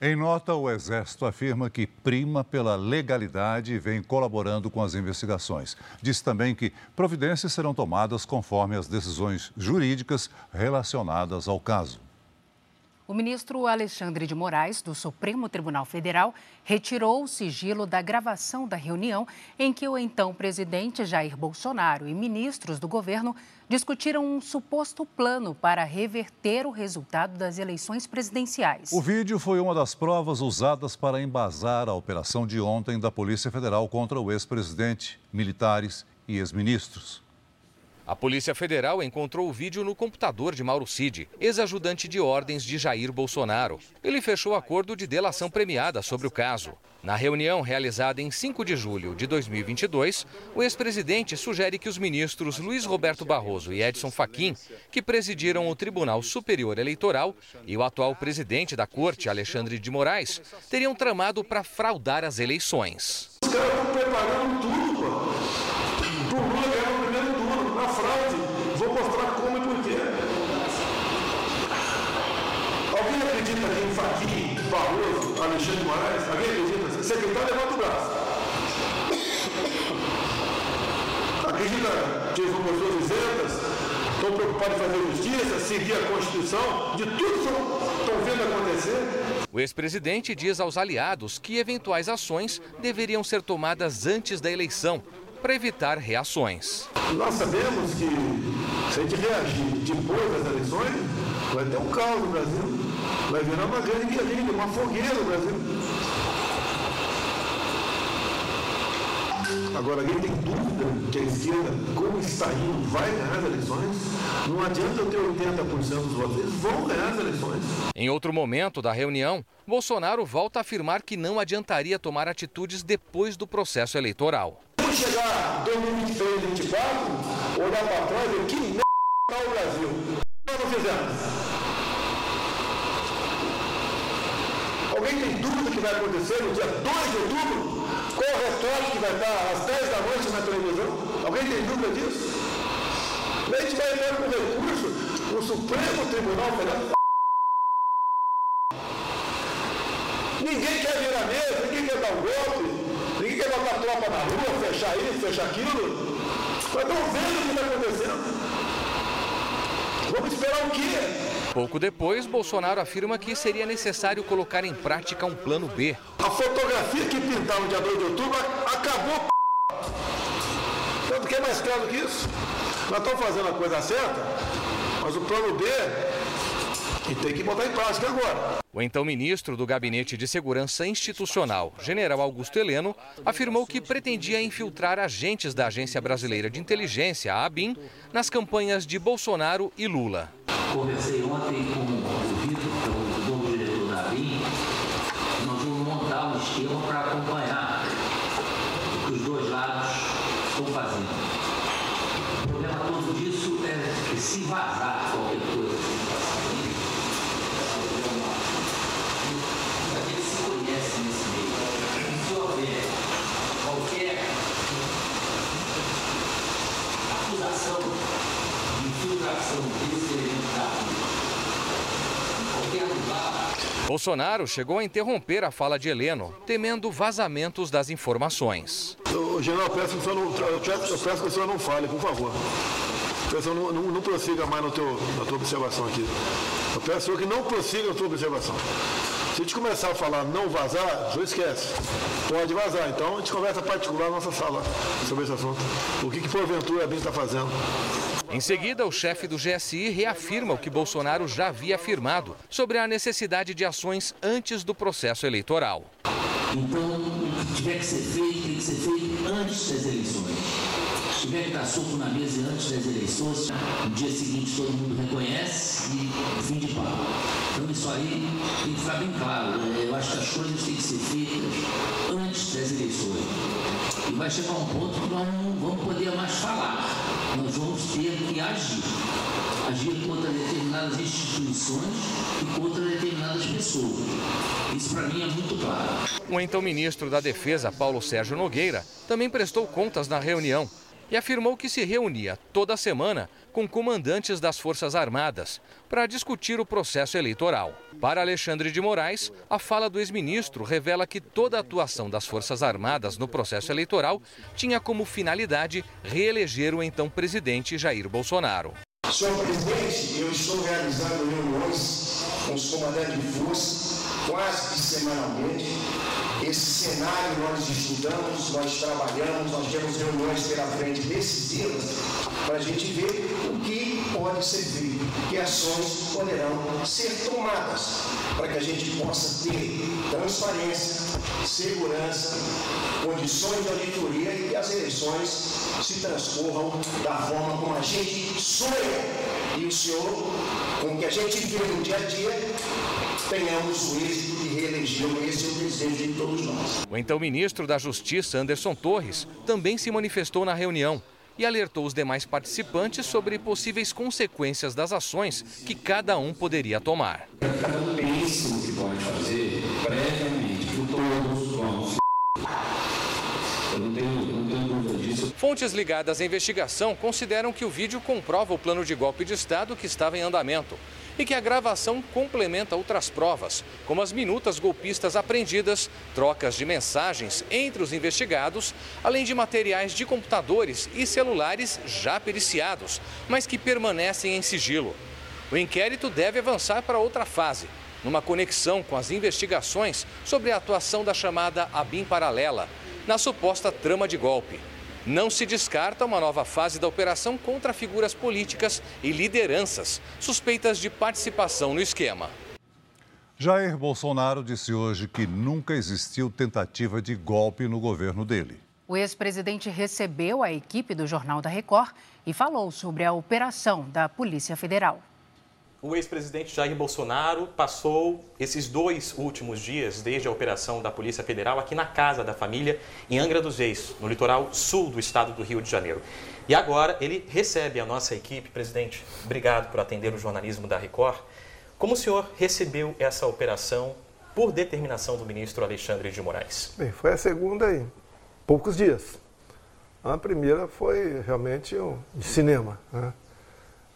Em nota, o Exército afirma que prima pela legalidade e vem colaborando com as investigações. Diz também que providências serão tomadas conforme as decisões jurídicas relacionadas ao caso. O ministro Alexandre de Moraes, do Supremo Tribunal Federal, retirou o sigilo da gravação da reunião em que o então presidente Jair Bolsonaro e ministros do governo discutiram um suposto plano para reverter o resultado das eleições presidenciais. O vídeo foi uma das provas usadas para embasar a operação de ontem da Polícia Federal contra o ex-presidente, militares e ex-ministros. A Polícia Federal encontrou o vídeo no computador de Mauro Cid, ex-ajudante de ordens de Jair Bolsonaro. Ele fechou acordo de delação premiada sobre o caso. Na reunião realizada em 5 de julho de 2022, o ex-presidente sugere que os ministros Luiz Roberto Barroso e Edson Fachin, que presidiram o Tribunal Superior Eleitoral, e o atual presidente da Corte, Alexandre de Moraes, teriam tramado para fraudar as eleições. Preparando tudo, pô. Pro Lula ganhar o primeiro turno, na fraude. Vou mostrar como e por quê. Alguém acredita que em Fachin, Barroso, Alexandre Moraes? Alguém acredita? Secretário, levanta o braço. acredita que são pessoas isentas, estão em fazer justiça, seguir a Constituição, de tudo que estão vendo acontecer. O ex-presidente diz aos aliados que eventuais ações deveriam ser tomadas antes da eleição, para evitar reações. Nós sabemos que se a gente reagir depois das eleições, vai ter um caos no Brasil. Vai virar uma grande guerrilha, uma fogueira no Brasil. Agora, alguém tem dúvida que a esquerda, como está indo, vai ganhar as eleições? Não adianta eu ter 80% dos votos, eles vão ganhar as eleições. Em outro momento da reunião, Bolsonaro volta a afirmar que não adiantaria tomar atitudes depois do processo eleitoral. Quando chegar 2023, 2024, olhar para trás e que merda o Brasil. Nós não fizemos. Alguém tem dúvida que vai acontecer no dia 2 de outubro? Qual o retorno que vai estar às 10 da noite na televisão? Alguém tem dúvida disso? A gente vai entrar com recurso no Supremo Tribunal Federal. Ninguém quer virar mesa, ninguém quer dar um golpe, ninguém quer botar tropa na rua, fechar isso, fechar aquilo. Mas estão vendo o que está acontecendo. Vamos esperar o quê? Pouco depois, Bolsonaro afirma que seria necessário colocar em prática um plano B. A fotografia que pintaram dia 2 de outubro acabou. Tanto que é mais claro que isso. Nós estamos fazendo a coisa certa, mas o plano B e tem que botar em prática agora. O então ministro do Gabinete de Segurança Institucional, general Augusto Heleno, afirmou que pretendia infiltrar agentes da Agência Brasileira de Inteligência, a ABIN, nas campanhas de Bolsonaro e Lula. Conversei ontem com o Vitor, que é o novo diretor da ABIN, nós vamos montar um esquema para acompanhar o que os dois lados estão fazendo. O problema todo disso é se vazar qualquer coisa a gente se conhece nesse meio. Se houver qualquer acusação de infiltração desse elemento da em qualquer lugar, Bolsonaro chegou a interromper a fala de Heleno, temendo vazamentos das informações. O general, eu peço que não, eu peço, eu que o senhor não fale, por favor. Eu peço, não, não, não prossiga mais no teu, na tua observação aqui. Eu peço que não prossiga na tua observação. Se a gente começar a falar não vazar, senhor esquece. Pode vazar. Então a gente conversa particular na nossa sala sobre esse assunto. O que, que porventura a BIM está fazendo? Em seguida, o chefe do GSI reafirma o que Bolsonaro já havia afirmado sobre a necessidade de ações antes do processo eleitoral. Então, o que tiver que ser feito, tem que ser feito antes das eleições. Se tiver que dar soco na mesa antes das eleições, no dia seguinte todo mundo reconhece e fim de papo. Então isso aí tem que ficar bem claro. né? Eu acho que as coisas têm que ser feitas antes das eleições. E vai chegar um ponto que nós não vamos poder mais falar. Nós vamos ter que agir. Agir contra determinadas instituições e contra determinadas pessoas. Isso para mim é muito claro. O então ministro da Defesa, Paulo Sérgio Nogueira, também prestou contas na reunião e afirmou que se reunia toda semana com comandantes das Forças Armadas para discutir o processo eleitoral. Para Alexandre de Moraes, a fala do ex-ministro revela que toda a atuação das Forças Armadas no processo eleitoral tinha como finalidade reeleger o então presidente Jair Bolsonaro. Senhor presidente, eu estou realizando reuniões com os comandantes de força quase que semanalmente. Esse cenário nós estudamos, nós trabalhamos, nós temos reuniões pela frente decisivas para a gente ver o que pode ser feito, que ações poderão ser tomadas para que a gente possa ter transparência, segurança, condições de auditoria e que as eleições se transcorram da forma como a gente sonha. E o senhor, com o que a gente vê no dia a dia, tenhamos o êxito reeleger esse é o desejo de todos nós. O então ministro da Justiça, Anderson Torres, também se manifestou na reunião e alertou os demais participantes sobre possíveis consequências das ações que cada um poderia tomar. Cada um que pode fazer previamente, todos. Fontes ligadas à investigação consideram que o vídeo comprova o plano de golpe de Estado que estava em andamento e que a gravação complementa outras provas, como as minutas golpistas apreendidas, trocas de mensagens entre os investigados, além de materiais de computadores e celulares já periciados, mas que permanecem em sigilo. O inquérito deve avançar para outra fase, numa conexão com as investigações sobre a atuação da chamada ABIN paralela, na suposta trama de golpe. Não se descarta uma nova fase da operação contra figuras políticas e lideranças suspeitas de participação no esquema. Jair Bolsonaro disse hoje que nunca existiu tentativa de golpe no governo dele. O ex-presidente recebeu a equipe do Jornal da Record e falou sobre a operação da Polícia Federal o ex-presidente Jair Bolsonaro passou esses dois últimos dias, desde a operação da Polícia Federal, aqui na casa da família, em Angra dos Reis, no litoral sul do estado do Rio de Janeiro. E agora ele recebe a nossa equipe. Presidente, obrigado por atender o jornalismo da Record. Como o senhor recebeu essa operação por determinação do ministro Alexandre de Moraes? Bem, foi a segunda em poucos dias. A primeira foi realmente de cinema. Né?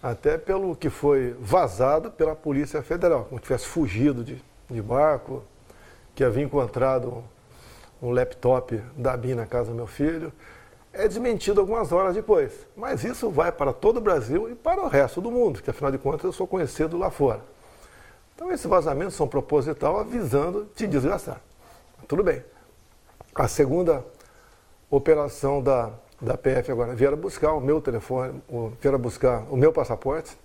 Até pelo que foi vazado pela Polícia Federal, como se tivesse fugido de, de barco, que havia encontrado um, um laptop da BIM na casa do meu filho. É desmentido algumas horas depois. Mas isso vai para todo o Brasil e para o resto do mundo, porque afinal de contas eu sou conhecido lá fora. Então esses vazamentos são proposital avisando te desgastar. Tudo bem. A segunda operação da da PF agora vieram buscar o meu telefone, vieram buscar o meu passaporte.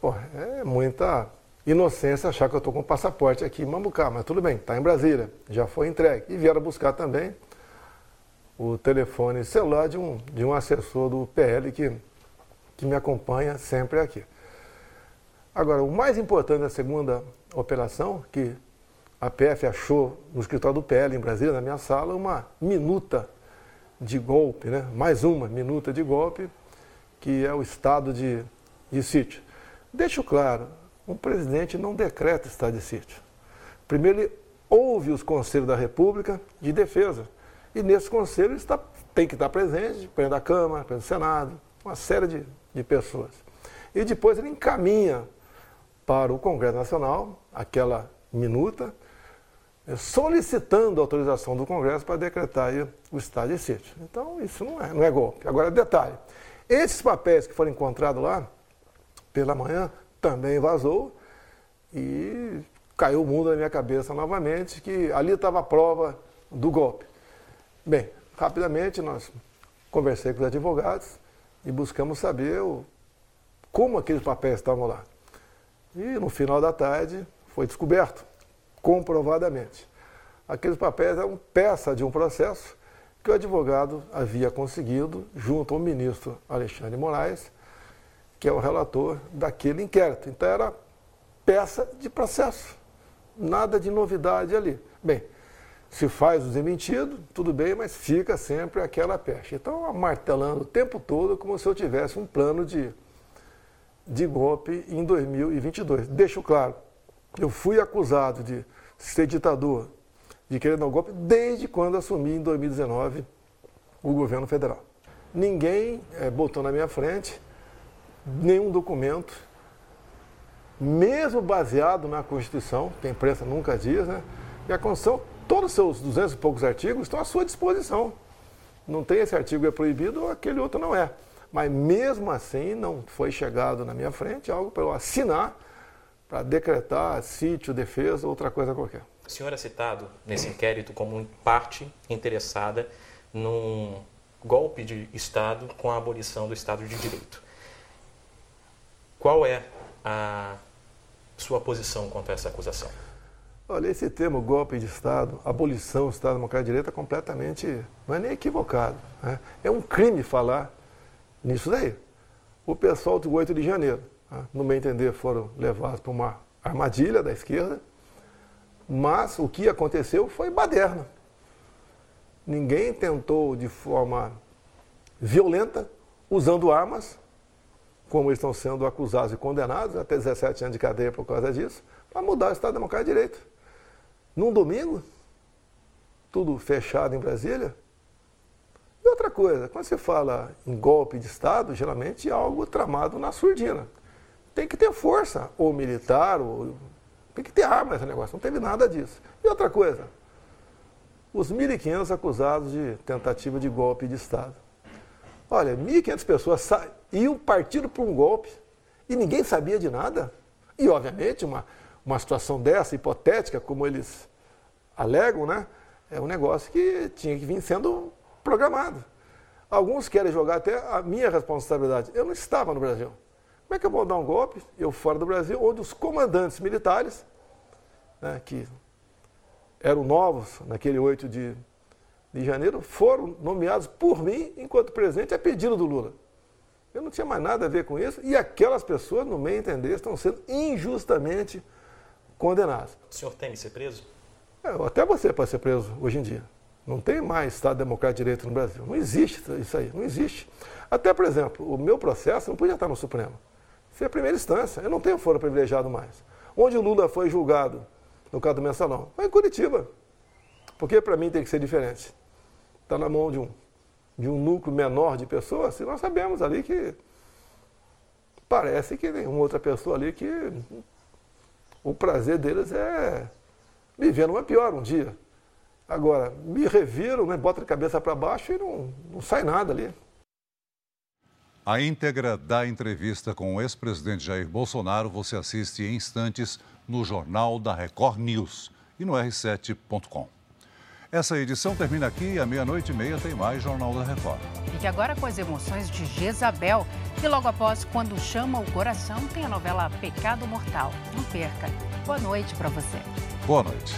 Pô, é muita inocência achar que eu estou com o passaporte aqui em Mambucá, mas tudo bem, está em Brasília, já foi entregue. E vieram buscar também o telefone celular de um, de um assessor do PL que, que me acompanha sempre aqui. Agora, o mais importante da segunda operação, que a PF achou no escritório do PL em Brasília, na minha sala, uma minuta de golpe, né? mais uma minuta de golpe, que é o estado de, de sítio. Deixo claro, um presidente não decreta estado de sítio. Primeiro, ele ouve os conselhos da República de defesa. E nesse conselho está, tem que estar presente, presidente da Câmara, presidente do Senado, uma série de, de pessoas. E depois ele encaminha para o Congresso Nacional aquela minuta, solicitando a autorização do Congresso para decretar o estado de sítio. Então, isso não é, não é golpe. Agora, detalhe: esses papéis que foram encontrados lá, pela manhã, também vazou e caiu o mundo na minha cabeça novamente, que ali estava a prova do golpe. Bem, rapidamente nós conversei com os advogados e buscamos saber o, como aqueles papéis estavam lá. E no final da tarde foi descoberto comprovadamente. Aqueles papéis eram peça de um processo que o advogado havia conseguido junto ao ministro Alexandre Moraes, que é o relator daquele inquérito. Então era peça de processo, nada de novidade ali. Bem, se faz o desmentido, tudo bem, mas fica sempre aquela peste. Então, martelando o tempo todo como se eu tivesse um plano de, de golpe em 2022. Deixo claro, eu fui acusado de ser ditador, de querer dar um golpe, desde quando assumi em 2019 o governo federal. Ninguém é, botou na minha frente nenhum documento, mesmo baseado na Constituição, que a imprensa nunca diz, né? E a Constituição, todos os seus 200 e poucos artigos estão à sua disposição. Não tem esse artigo é proibido, aquele outro não é. Mas mesmo assim não foi chegado na minha frente algo para eu assinar para decretar sítio, defesa, outra coisa qualquer. O senhor é citado nesse inquérito como parte interessada num golpe de Estado com a abolição do Estado de Direito. Qual é a sua posição quanto a essa acusação? Olha, esse termo golpe de Estado, abolição do Estado Democrático de Direito é completamente, não é nem equivocado. Né? É um crime falar nisso daí. O pessoal do 8 de janeiro, no meu entender, foram levados para uma armadilha da esquerda, mas o que aconteceu foi baderna. Ninguém tentou de forma violenta, usando armas, como estão sendo acusados e condenados, até 17 anos de cadeia por causa disso, para mudar o Estado Democrático de Direito. Num domingo, tudo fechado em Brasília. E outra coisa, quando se fala em golpe de Estado, geralmente é algo tramado na surdina tem que ter força, ou militar, ou tem que ter arma esse negócio. Não teve nada disso. E outra coisa, os 1.500 acusados de tentativa de golpe de Estado. Olha, 1.500 pessoas iam partindo para um golpe e ninguém sabia de nada. E, obviamente, uma, uma situação dessa, hipotética, como eles alegam, né, é um negócio que tinha que vir sendo programado. Alguns querem jogar até a minha responsabilidade. Eu não estava no Brasil. Como é que eu vou dar um golpe, eu fora do Brasil, onde os comandantes militares, né, que eram novos naquele 8 de, de janeiro, foram nomeados por mim enquanto presidente a pedido do Lula. Eu não tinha mais nada a ver com isso e aquelas pessoas, no meu entender, estão sendo injustamente condenadas. O senhor teme ser preso? É, até você pode ser preso hoje em dia. Não tem mais Estado Democrático de Direito no Brasil. Não existe isso aí, não existe. Até, por exemplo, o meu processo não podia estar no Supremo. É a primeira instância. Eu não tenho foro privilegiado mais. Onde o Lula foi julgado, no caso do mensalão, foi em Curitiba. Porque para mim tem que ser diferente. Está na mão de um, de um núcleo menor de pessoas, e nós sabemos ali que parece que tem uma outra pessoa ali que o prazer deles é viver numa pior um dia. Agora, me reviro, né, bota de cabeça para baixo e não, não sai nada ali. A íntegra da entrevista com o ex-presidente Jair Bolsonaro você assiste em instantes no Jornal da Record News e no r7.com. Essa edição termina aqui e à meia-noite e meia tem mais Jornal da Record. Fique agora com as emoções de Jezabel e logo após Quando Chama o Coração tem a novela Pecado Mortal. Não perca. Boa noite para você. Boa noite.